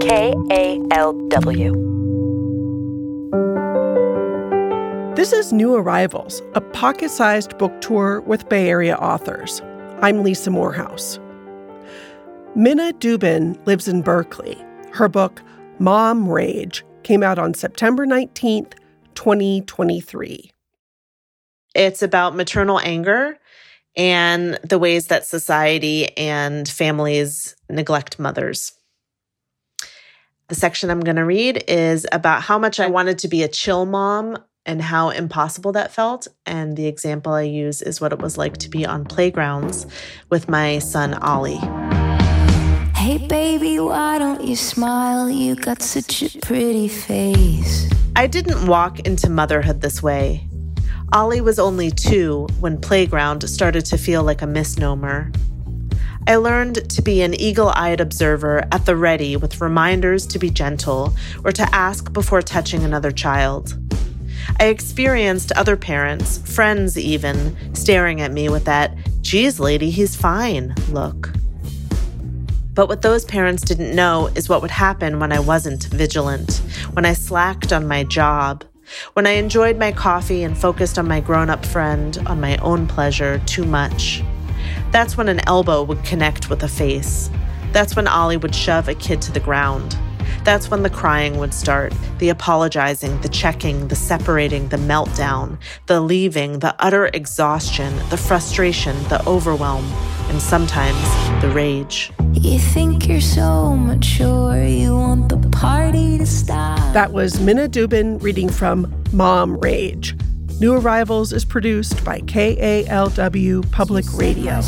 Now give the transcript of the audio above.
KALW. This is New Arrivals, a pocket sized book tour with Bay Area authors. I'm Lisa Morehouse. Minna Dubin lives in Berkeley. Her book, Mom Rage, came out on September 19th, 2023. It's about maternal anger and the ways that society and families neglect mothers. The section I'm going to read is about how much I wanted to be a chill mom and how impossible that felt. And the example I use is what it was like to be on playgrounds with my son, Ollie. Hey, baby, why don't you smile? You got such a pretty face. I didn't walk into motherhood this way. Ollie was only two when playground started to feel like a misnomer. I learned to be an eagle eyed observer at the ready with reminders to be gentle or to ask before touching another child. I experienced other parents, friends even, staring at me with that, geez, lady, he's fine look. But what those parents didn't know is what would happen when I wasn't vigilant, when I slacked on my job, when I enjoyed my coffee and focused on my grown up friend, on my own pleasure too much. That's when an elbow would connect with a face. That's when Ollie would shove a kid to the ground. That's when the crying would start, the apologizing, the checking, the separating, the meltdown, the leaving, the utter exhaustion, the frustration, the overwhelm, and sometimes the rage. You think you're so mature, you want the party to stop. That was Minna Dubin reading from Mom Rage. New Arrivals is produced by KALW Public Radio.